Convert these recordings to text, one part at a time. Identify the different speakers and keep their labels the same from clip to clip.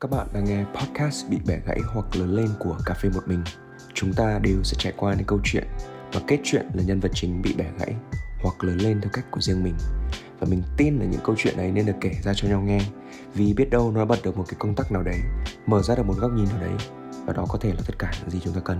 Speaker 1: Các bạn đang nghe podcast bị bẻ gãy hoặc lớn lên của Cà phê một mình. Chúng ta đều sẽ trải qua những câu chuyện và kết chuyện là nhân vật chính bị bẻ gãy hoặc lớn lên theo cách của riêng mình. Và mình tin là những câu chuyện này nên được kể ra cho nhau nghe vì biết đâu nó bật được một cái công tắc nào đấy, mở ra được một góc nhìn nào đấy và đó có thể là tất cả những gì chúng ta cần.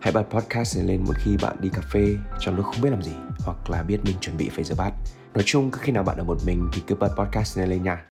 Speaker 1: Hãy bật podcast này lên một khi bạn đi cà phê trong lúc không biết làm gì hoặc là biết mình chuẩn bị phải rửa bát. Nói chung cứ khi nào bạn ở một mình thì cứ bật podcast này lên nha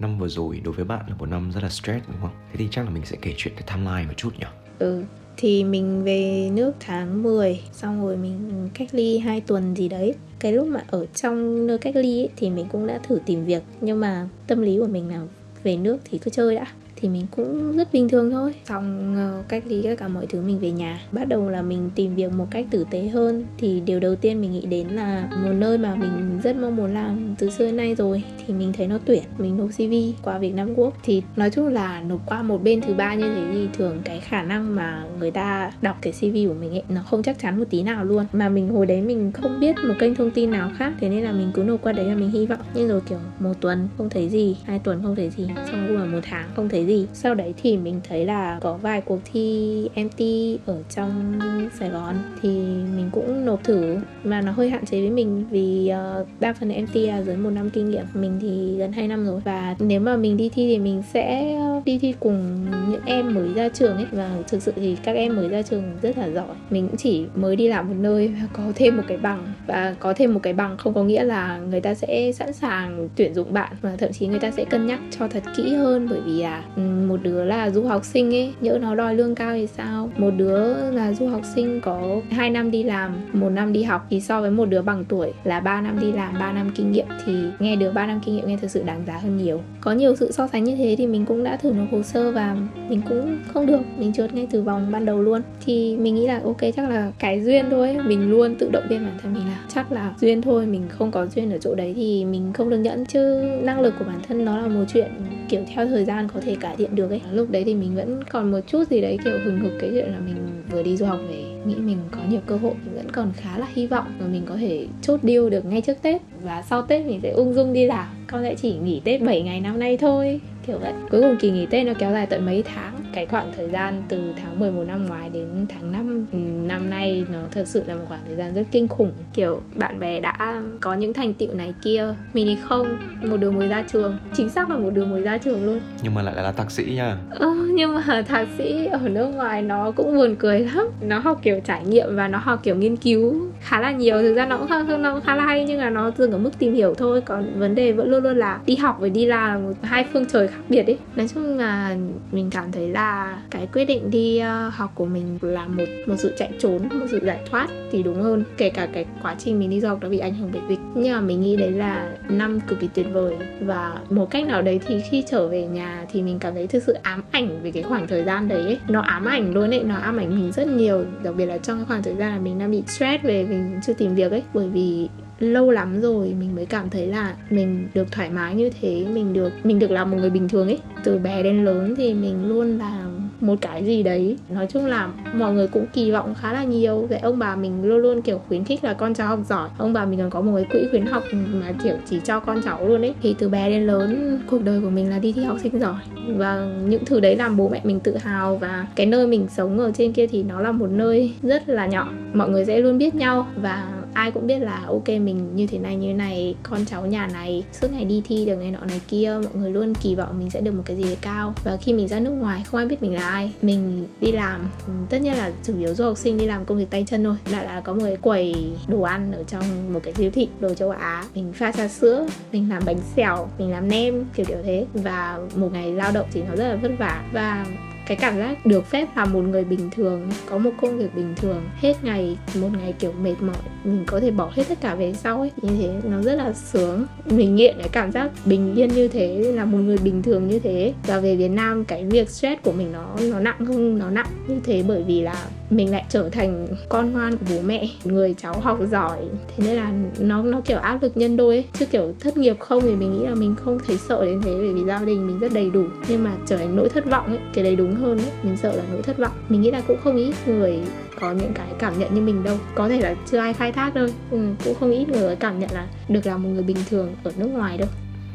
Speaker 1: năm vừa rồi đối với bạn là một năm rất là stress đúng không? Thế thì chắc là mình sẽ kể chuyện cái timeline một chút nhỉ?
Speaker 2: Ừ, thì mình về nước tháng 10 Xong rồi mình cách ly 2 tuần gì đấy Cái lúc mà ở trong nơi cách ly ấy, thì mình cũng đã thử tìm việc Nhưng mà tâm lý của mình là về nước thì cứ chơi đã thì mình cũng rất bình thường thôi. Xong uh, cách ly tất cả mọi thứ mình về nhà. Bắt đầu là mình tìm việc một cách tử tế hơn. Thì điều đầu tiên mình nghĩ đến là một nơi mà mình rất mong muốn làm từ xưa đến nay rồi thì mình thấy nó tuyển mình nộp cv qua việt nam quốc thì nói chung là nộp qua một bên thứ ba như thế thì thường cái khả năng mà người ta đọc cái cv của mình ấy nó không chắc chắn một tí nào luôn. Mà mình hồi đấy mình không biết một kênh thông tin nào khác thế nên là mình cứ nộp qua đấy là mình hy vọng. Nhưng rồi kiểu một tuần không thấy gì hai tuần không thấy gì xong rồi một tháng không thấy gì gì? Sau đấy thì mình thấy là có vài cuộc thi MT ở trong Sài Gòn thì mình cũng nộp thử. Mà nó hơi hạn chế với mình vì uh, đa phần MT là dưới một năm kinh nghiệm. Mình thì gần 2 năm rồi. Và nếu mà mình đi thi thì mình sẽ đi thi cùng những em mới ra trường ấy, và thực sự thì các em mới ra trường rất là giỏi. Mình cũng chỉ mới đi làm một nơi và có thêm một cái bằng. Và có thêm một cái bằng không có nghĩa là người ta sẽ sẵn sàng tuyển dụng bạn, và thậm chí người ta sẽ cân nhắc cho thật kỹ hơn. Bởi vì là ừ, một đứa là du học sinh ấy, nhỡ nó đòi lương cao thì sao? Một đứa là du học sinh có 2 năm đi làm, một năm đi học thì so với một đứa bằng tuổi là 3 năm đi làm 3 năm kinh nghiệm thì nghe được 3 năm kinh nghiệm nghe thực sự đáng giá hơn nhiều. Có nhiều sự so sánh như thế thì mình cũng đã thử nộp hồ sơ và mình cũng không được, mình trượt ngay từ vòng ban đầu luôn. Thì mình nghĩ là ok, chắc là cái duyên thôi mình luôn tự động viên bản thân mình là chắc là duyên thôi, mình không có duyên ở chỗ đấy thì mình không được nhẫn chứ năng lực của bản thân nó là một chuyện kiểu theo thời gian có thể cải thiện được ấy. Lúc đấy thì mình vẫn còn một chút gì đấy kiểu hừng hực cái chuyện là mình vừa đi du học về, nghĩ mình có nhiều cơ hội, mình vẫn còn khá là hy vọng mà mình có thể chốt deal được ngay trước Tết. Và sau Tết mình sẽ ung dung đi làm. Con sẽ chỉ nghỉ Tết 7 ngày năm nay thôi kiểu vậy. Cuối cùng kỳ nghỉ Tết nó kéo dài tận mấy tháng. Cái khoảng thời gian từ tháng 11 năm ngoái đến tháng 5 ừ, năm nay nó thật sự là một khoảng thời gian rất kinh khủng. Kiểu bạn bè đã có những thành tựu này kia mình thì không. Một đứa mới ra trường. Chính xác là một đứa mới ra trường luôn.
Speaker 1: Nhưng mà lại là thạc sĩ nha.
Speaker 2: Ờ, nhưng mà thạc sĩ ở nước ngoài nó cũng buồn cười lắm. Nó học kiểu trải nghiệm và nó học kiểu nghiên cứu khá là nhiều. Thực ra nó cũng khá, nó cũng khá là hay nhưng là nó dừng ở mức tìm hiểu thôi. Còn vấn đề vẫn luôn luôn là đi học với đi làm là một hai phương trời khác biệt ấy. Nói chung là mình cảm thấy là cái quyết định đi uh, học của mình là một một sự chạy trốn một sự giải thoát thì đúng hơn. Kể cả cái quá trình mình đi du học đã bị ảnh hưởng bởi dịch. Nhưng mà mình nghĩ đấy là năm cực kỳ tuyệt vời. Và một cách nào đấy thì khi trở về nhà thì mình cảm thấy thực sự ám ảnh về cái khoảng thời gian đấy ấy. nó ám ảnh luôn ấy, nó ám ảnh mình rất nhiều đặc biệt là trong cái khoảng thời gian là mình đang bị stress về, mình chưa tìm việc ấy bởi vì lâu lắm rồi mình mới cảm thấy là mình được thoải mái như thế, mình được mình được là một người bình thường ấy từ bé đến lớn thì mình luôn là một cái gì đấy. Nói chung là mọi người cũng kỳ vọng khá là nhiều. Vậy ông bà mình luôn luôn, kiểu, khuyến khích là con cháu học giỏi. Ông bà mình còn có một cái quỹ khuyến học mà, kiểu, chỉ cho con cháu luôn ấy. Thì từ bé đến lớn, cuộc đời của mình là đi thi học sinh giỏi. Và những thứ đấy làm bố mẹ mình tự hào và cái nơi mình sống ở trên kia thì nó là một nơi rất là nhỏ. Mọi người sẽ luôn biết nhau và ai cũng biết là, ok, mình như thế này, như thế này, con cháu nhà này, suốt ngày đi thi được này nọ này kia, mọi người luôn kỳ vọng mình sẽ được một cái gì đấy cao. Và khi mình ra nước ngoài, không ai biết mình là ai. Mình đi làm, tất nhiên là chủ yếu du học sinh đi làm công việc tay chân thôi. Lại là có một cái quầy đồ ăn ở trong một cái siêu thị, đồ châu á. Mình pha trà sữa, mình làm bánh xèo, mình làm nem, kiểu kiểu thế. Và một ngày lao động thì nó rất là vất vả. Và cái cảm giác được phép là một người bình thường, có một công việc bình thường, hết ngày, một ngày kiểu mệt mỏi, mình có thể bỏ hết tất cả về sau ấy. Như thế nó rất là sướng. Mình nghiện cái cảm giác bình yên như thế, là một người bình thường như thế. Và về Việt Nam, cái việc stress của mình nó nó nặng không, nó nặng như thế bởi vì là mình lại trở thành con ngoan của bố mẹ người cháu học giỏi. Thế nên là nó nó kiểu áp lực nhân đôi ấy. Chứ kiểu thất nghiệp không thì mình nghĩ là mình không thấy sợ đến thế bởi vì gia đình mình rất đầy đủ. Nhưng mà trở thành nỗi thất vọng ấy cái đấy đúng hơn ấy mình sợ là nỗi thất vọng. Mình nghĩ là cũng không ít người có những cái cảm nhận như mình đâu. Có thể là chưa ai khai thác đâu. Ừ, cũng không ít người cảm nhận là được làm một người bình thường ở nước ngoài đâu.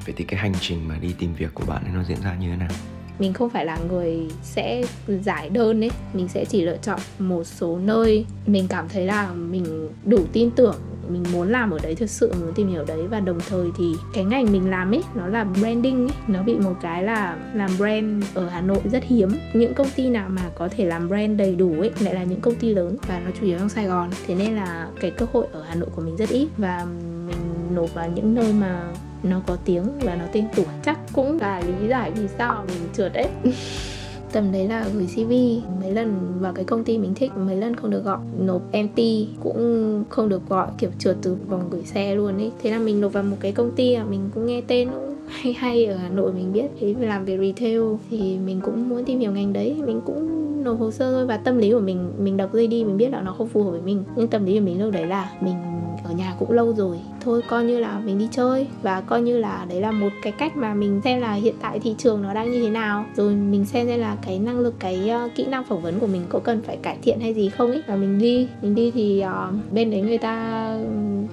Speaker 1: Vậy thì cái hành trình mà đi tìm việc của bạn ấy nó diễn ra như thế nào?
Speaker 2: Mình không phải là người sẽ giải đơn ấy, mình sẽ chỉ lựa chọn một số nơi. Mình cảm thấy là mình đủ tin tưởng, mình muốn làm ở đấy, thực sự muốn tìm hiểu đấy. Và đồng thời thì cái ngành mình làm ấy, nó là branding ấy, nó bị một cái là làm brand ở Hà Nội rất hiếm. Những công ty nào mà có thể làm brand đầy đủ ấy, lại là những công ty lớn và nó chủ yếu trong Sài Gòn. Thế nên là cái cơ hội ở Hà Nội của mình rất ít và mình nộp vào những nơi mà nó có tiếng và nó tên tuổi. Chắc cũng là lý giải vì sao mình trượt đấy. Tầm đấy là gửi CV mấy lần vào cái công ty mình thích, mấy lần không được gọi. Nộp MT cũng không được gọi, kiểu trượt từ vòng gửi xe luôn ấy. Thế là mình nộp vào một cái công ty mà mình cũng nghe tên cũng hay hay ở Hà Nội mình biết. Thế làm về retail thì mình cũng muốn tìm hiểu ngành đấy. Mình cũng nộp hồ sơ thôi và tâm lý của mình mình đọc JD mình biết là nó không phù hợp với mình. Nhưng tâm lý của mình lúc đấy là mình ở nhà cũng lâu rồi. Thôi coi như là mình đi chơi và coi như là đấy là một cái cách mà mình xem là hiện tại thị trường nó đang như thế nào. Rồi mình xem xem là cái năng lực cái uh, kỹ năng phỏng vấn của mình có cần phải cải thiện hay gì không ấy. Và mình đi mình đi thì uh, bên đấy người ta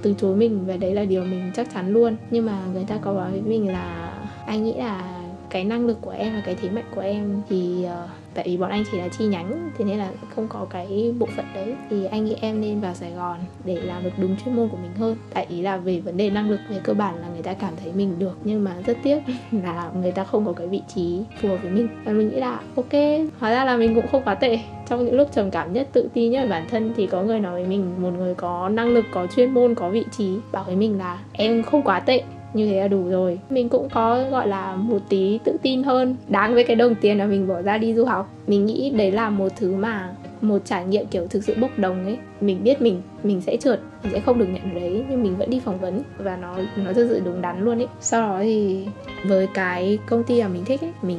Speaker 2: từ chối mình và đấy là điều mình chắc chắn luôn. Nhưng mà người ta có nói với mình là anh nghĩ là cái năng lực của em và cái thế mạnh của em thì uh, tại vì bọn anh chỉ là chi nhánh, thế nên là không có cái bộ phận đấy. Thì anh nghĩ em nên vào Sài Gòn để làm được đúng chuyên môn của mình hơn. Tại ý là về vấn đề năng lực, về cơ bản là người ta cảm thấy mình được, nhưng mà rất tiếc là người ta không có cái vị trí phù hợp với mình. Và mình nghĩ là ok, hóa ra là mình cũng không quá tệ. Trong những lúc trầm cảm nhất, tự ti nhất bản thân thì có người nói với mình, một người có năng lực, có chuyên môn, có vị trí, bảo với mình là em không quá tệ như thế là đủ rồi. Mình cũng có, gọi là, một tí tự tin hơn. Đáng với cái đồng tiền mà mình bỏ ra đi du học, mình nghĩ đấy là một thứ mà, một trải nghiệm kiểu thực sự bốc đồng ấy. Mình biết mình mình sẽ trượt mình sẽ không được nhận ở đấy nhưng mình vẫn đi phỏng vấn và nó nó thực sự đúng đắn luôn ấy. Sau đó thì với cái công ty mà mình thích ấy mình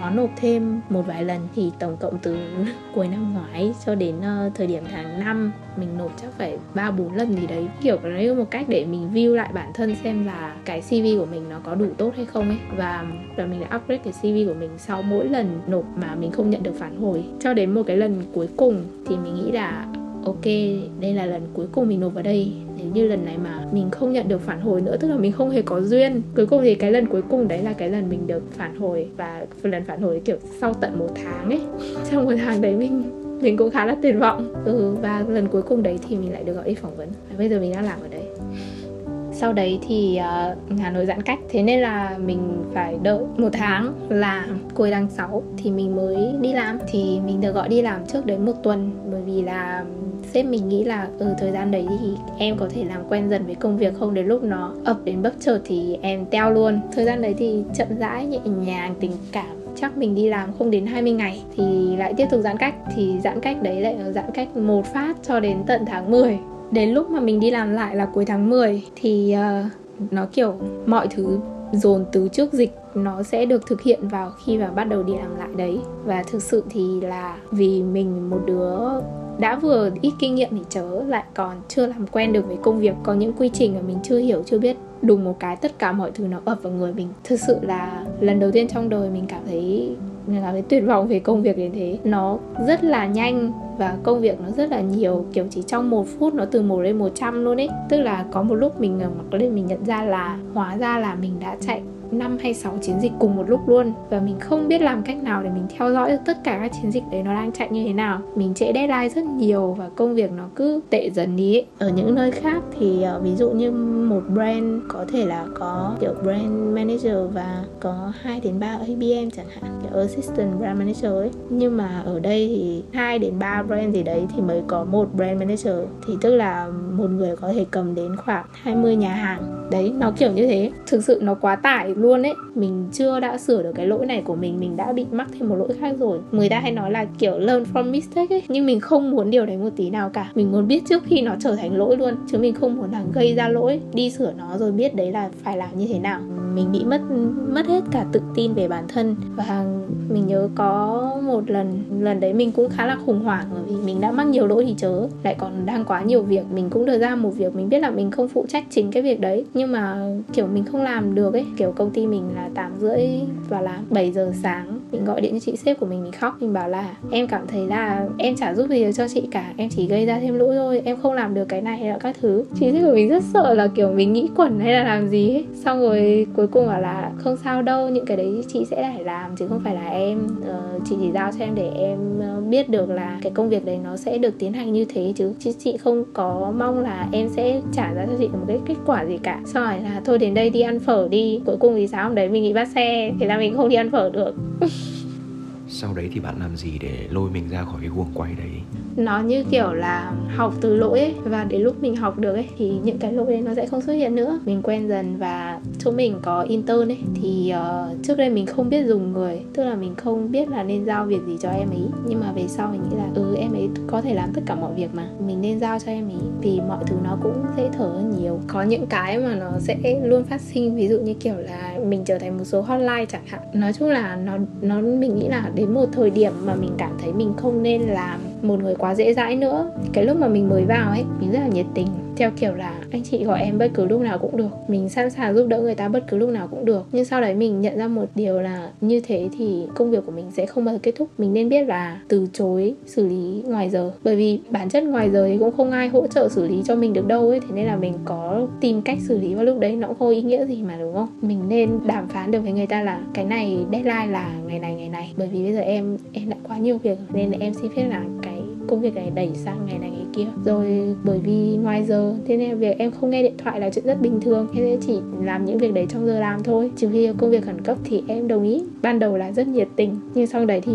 Speaker 2: có nộp thêm một vài lần thì tổng cộng từ cuối năm ngoái cho đến uh, thời điểm tháng 5 mình nộp chắc phải ba bốn lần gì đấy. Kiểu cái đấy một cách để mình view lại bản thân xem là cái CV của mình nó có đủ tốt hay không ấy. Và và mình đã upgrade cái CV của mình sau mỗi lần nộp mà mình không nhận được phản hồi. Cho đến một cái lần cuối cùng thì mình nghĩ là ok, đây là lần cuối cùng mình nộp vào đây. Nếu như lần này mà mình không nhận được phản hồi nữa, tức là mình không hề có duyên, cuối cùng thì cái lần cuối cùng đấy là cái lần mình được phản hồi và lần phản hồi kiểu sau tận một tháng ấy. Trong một tháng đấy mình mình cũng khá là tuyệt vọng. Ừ và lần cuối cùng đấy thì mình lại được gọi đi phỏng vấn. Và bây giờ mình đang làm ở đấy sau đấy thì uh, Hà Nội giãn cách. Thế nên là mình phải đợi một tháng là cuối tháng 6 thì mình mới đi làm. Thì mình được gọi đi làm trước đấy một tuần bởi vì là sếp mình nghĩ là ừ thời gian đấy thì em có thể làm quen dần với công việc không? Đến lúc nó ập đến bất chợt thì em teo luôn. Thời gian đấy thì chậm rãi nhẹ nhàng tình cảm. Chắc mình đi làm không đến 20 ngày thì lại tiếp tục giãn cách. Thì giãn cách đấy lại giãn cách một phát cho đến tận tháng 10 đến lúc mà mình đi làm lại là cuối tháng 10 thì uh, nó kiểu mọi thứ dồn từ trước dịch nó sẽ được thực hiện vào khi mà bắt đầu đi làm lại đấy. Và thực sự thì là vì mình một đứa đã vừa ít kinh nghiệm thì chớ lại còn chưa làm quen được với công việc có những quy trình mà mình chưa hiểu chưa biết đùng một cái tất cả mọi thứ nó ập vào người mình. Thực sự là lần đầu tiên trong đời mình cảm thấy người cảm thấy tuyệt vọng về công việc đến thế, nó rất là nhanh và công việc nó rất là nhiều, kiểu chỉ trong một phút nó từ một lên 100 luôn ấy. Tức là có một lúc mình mặc lên mình nhận ra là, hóa ra là mình đã chạy 5 hay 6 chiến dịch cùng một lúc luôn. Và mình không biết làm cách nào để mình theo dõi được tất cả các chiến dịch đấy nó đang chạy như thế nào. Mình trễ deadline rất nhiều và công việc nó cứ tệ dần đi ấy. ở những nơi khác thì uh, ví dụ như một brand có thể là có kiểu brand manager và có 2 đến 3 ABM chẳng hạn kiểu assistant brand manager ấy. Nhưng mà ở đây thì 2 đến 3 brand gì đấy thì mới có một brand manager. Thì tức là một người có thể cầm đến khoảng 20 nhà hàng đấy, nó kiểu như thế. Thực sự nó quá tải luôn ấy. Mình chưa đã sửa được cái lỗi này của mình mình đã bị mắc thêm một lỗi khác rồi. Người ta hay nói là kiểu learn from mistake ấy, nhưng mình không muốn điều đấy một tí nào cả. Mình muốn biết trước khi nó trở thành lỗi luôn, chứ mình không muốn là gây ra lỗi, đi sửa nó rồi biết đấy là phải làm như thế nào mình bị mất mất hết cả tự tin về bản thân. Và mình nhớ có một lần lần đấy mình cũng khá là khủng hoảng bởi vì mình đã mắc nhiều lỗi thì chớ, lại còn đang quá nhiều việc. Mình cũng đưa ra một việc mình biết là mình không phụ trách chính cái việc đấy, nhưng mà, kiểu, mình không làm được ấy. Kiểu, công ty mình là tám rưỡi và là 7 giờ sáng mình gọi điện cho chị sếp của mình mình khóc mình bảo là em cảm thấy là em chả giúp gì được cho chị cả em chỉ gây ra thêm lỗi thôi em không làm được cái này hay là các thứ. Chị sếp của mình rất sợ là kiểu mình nghĩ quẩn hay là làm gì ấy. Xong rồi cuối cùng bảo là không sao đâu những cái đấy chị sẽ phải làm chứ không phải là em uh, chị chỉ giao cho em để em ờ, biết được là cái công việc đấy nó sẽ được tiến hành như thế chứ. Chứ chị không có mong là em sẽ trả ra cho chị một cái kết quả gì cả. Xong rồi là thôi đến đây đi ăn phở đi. Cuối cùng thì sáng hôm đấy mình nghĩ bắt xe thế là mình không đi ăn phở được. 嗯。
Speaker 1: sau đấy thì bạn làm gì để lôi mình ra khỏi cái guồng quay đấy?
Speaker 2: Nó như kiểu là học từ lỗi ấy và đến lúc mình học được ấy thì những cái lỗi đấy nó sẽ không xuất hiện nữa. Mình quen dần và chỗ mình có intern ấy thì uh, trước đây mình không biết dùng người tức là mình không biết là nên giao việc gì cho em ấy. Nhưng mà về sau mình nghĩ là ừ em ấy có thể làm tất cả mọi việc mà mình nên giao cho em ấy vì mọi thứ nó cũng dễ thở hơn nhiều. Có những cái mà nó sẽ luôn phát sinh ví dụ như kiểu là mình trở thành một số hotline chẳng hạn. Nói chung là nó nó mình nghĩ là đến một thời điểm mà mình cảm thấy mình không nên làm một người quá dễ dãi nữa. Cái lúc mà mình mới vào ấy, mình rất là nhiệt tình theo kiểu là anh chị gọi em bất cứ lúc nào cũng được, mình sẵn sàng giúp đỡ người ta bất cứ lúc nào cũng được. Nhưng sau đấy mình nhận ra một điều là như thế thì công việc của mình sẽ không bao giờ kết thúc. Mình nên biết là từ chối, xử lý ngoài giờ. Bởi vì bản chất ngoài giờ thì cũng không ai hỗ trợ xử lý cho mình được đâu ấy. Thế nên là mình có tìm cách xử lý vào lúc đấy. Nó cũng không ý nghĩa gì mà, đúng không? Mình nên đàm phán được với người ta là cái này deadline là ngày này ngày này. Bởi vì bây giờ em em đã quá nhiều việc nên là em xin phép là cái công việc này đẩy sang ngày này ngày kia. Rồi bởi vì ngoài giờ, thế nên việc em không nghe điện thoại là chuyện rất bình thường. Thế nên chỉ làm những việc đấy trong giờ làm thôi. Trừ khi công việc khẩn cấp thì em đồng ý. Ban đầu là rất nhiệt tình, nhưng sau đấy thì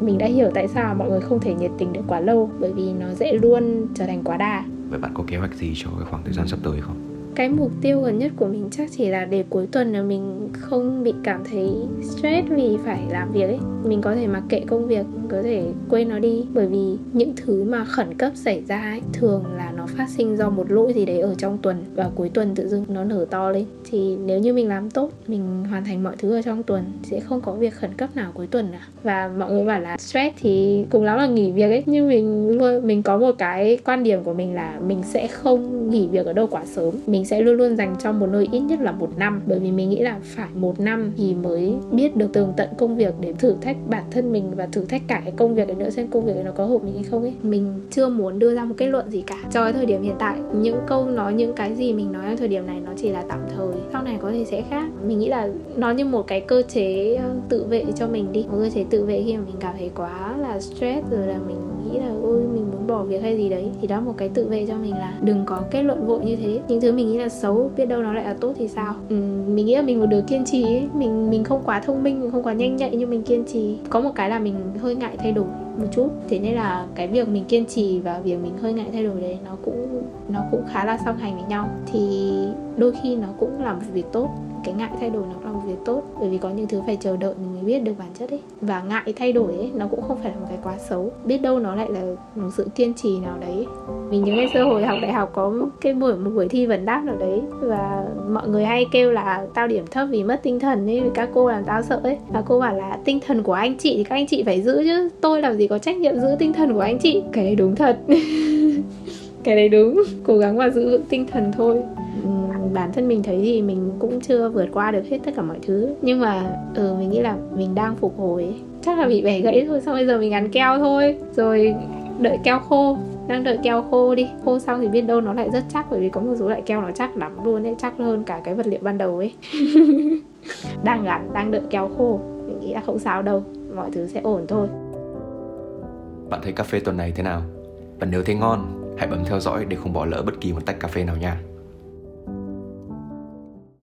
Speaker 2: mình đã hiểu tại sao mọi người không thể nhiệt tình được quá lâu, bởi vì nó dễ luôn trở thành quá đà.
Speaker 1: Vậy bạn có kế hoạch gì cho cái khoảng thời gian sắp tới không?
Speaker 2: Cái mục tiêu gần nhất của mình chắc chỉ là để cuối tuần là mình không bị cảm thấy stress vì phải làm việc ấy. Mình có thể mặc kệ công việc có thể quên nó đi. Bởi vì những thứ mà khẩn cấp xảy ra ấy, thường là nó phát sinh do một lỗi gì đấy ở trong tuần và cuối tuần tự dưng nó nở to lên. Thì nếu như mình làm tốt, mình hoàn thành mọi thứ ở trong tuần, sẽ không có việc khẩn cấp nào cuối tuần cả và mọi người bảo là stress thì cùng lắm là nghỉ việc ấy. Nhưng mình luôn, mình có một cái quan điểm của mình là mình sẽ không nghỉ việc ở đâu quá sớm. Mình sẽ luôn luôn dành cho một nơi ít nhất là một năm. Bởi vì mình nghĩ là phải một năm thì mới biết được tường tận công việc để thử thách bản thân mình và thử thách cả cái công việc đấy nữa. Xem công việc đấy nó có hợp mình hay không ấy. Mình chưa muốn đưa ra một kết luận gì cả. Cho cái thời điểm hiện tại, những câu nói, những cái gì mình nói ở thời điểm này nó chỉ là tạm thời. Sau này có thể sẽ khác. Mình nghĩ là nó như một cái cơ chế ờ, tự vệ cho mình đi. Một cơ chế tự vệ khi mà mình cảm thấy quá là stress, rồi là mình nghĩ là, ôi, mình muốn bỏ việc hay gì đấy thì đó một cái tự vệ cho mình là đừng có kết luận vội như thế. Những thứ mình nghĩ là xấu biết đâu nó lại là tốt thì sao? Ừ, mình nghĩ là mình một đứa kiên trì ấy. Mình mình không quá thông minh mình không quá nhanh nhạy nhưng mình kiên trì. Có một cái là mình hơi ngại thay đổi một chút thế nên là cái việc mình kiên trì và việc mình hơi ngại thay đổi đấy nó cũng nó cũng khá là song hành với nhau. Thì đôi khi nó cũng là một việc tốt cái ngại thay đổi nó là một việc tốt. Bởi vì có những thứ phải chờ đợi mình mới biết được bản chất ấy. Và ngại thay đổi ấy, nó cũng không phải là một cái quá xấu. Biết đâu nó lại là một sự kiên trì nào đấy. Mình nhớ ngày xưa hồi học đại học có cái buổi, một buổi thi vấn đáp nào đấy. Và mọi người hay kêu là tao điểm thấp vì mất tinh thần ấy, vì các cô làm tao sợ ấy. Và cô bảo là tinh thần của anh chị thì các anh chị phải giữ chứ. Tôi làm gì có trách nhiệm giữ tinh thần của anh chị? Cái đấy đúng thật. Cái đấy đúng. Cố gắng và giữ vững tinh thần thôi bản thân mình thấy thì mình cũng chưa vượt qua được hết tất cả mọi thứ. Nhưng mà ừ mình nghĩ là mình đang phục hồi chắc là bị bẻ gãy thôi, xong bây giờ mình gắn keo thôi. Rồi đợi keo khô, đang đợi keo khô đi. Khô xong thì biết đâu nó lại rất chắc, bởi vì có một số loại keo nó chắc lắm luôn ấy, chắc hơn cả cái vật liệu ban đầu ấy. Đang gắn đang đợi keo khô. Mình nghĩ là không sao đâu, mọi thứ sẽ ổn thôi.
Speaker 1: Bạn thấy cà phê tuần này thế nào? Và nếu thấy ngon, hãy bấm theo dõi để không bỏ lỡ bất kỳ một tách cà phê nào nha.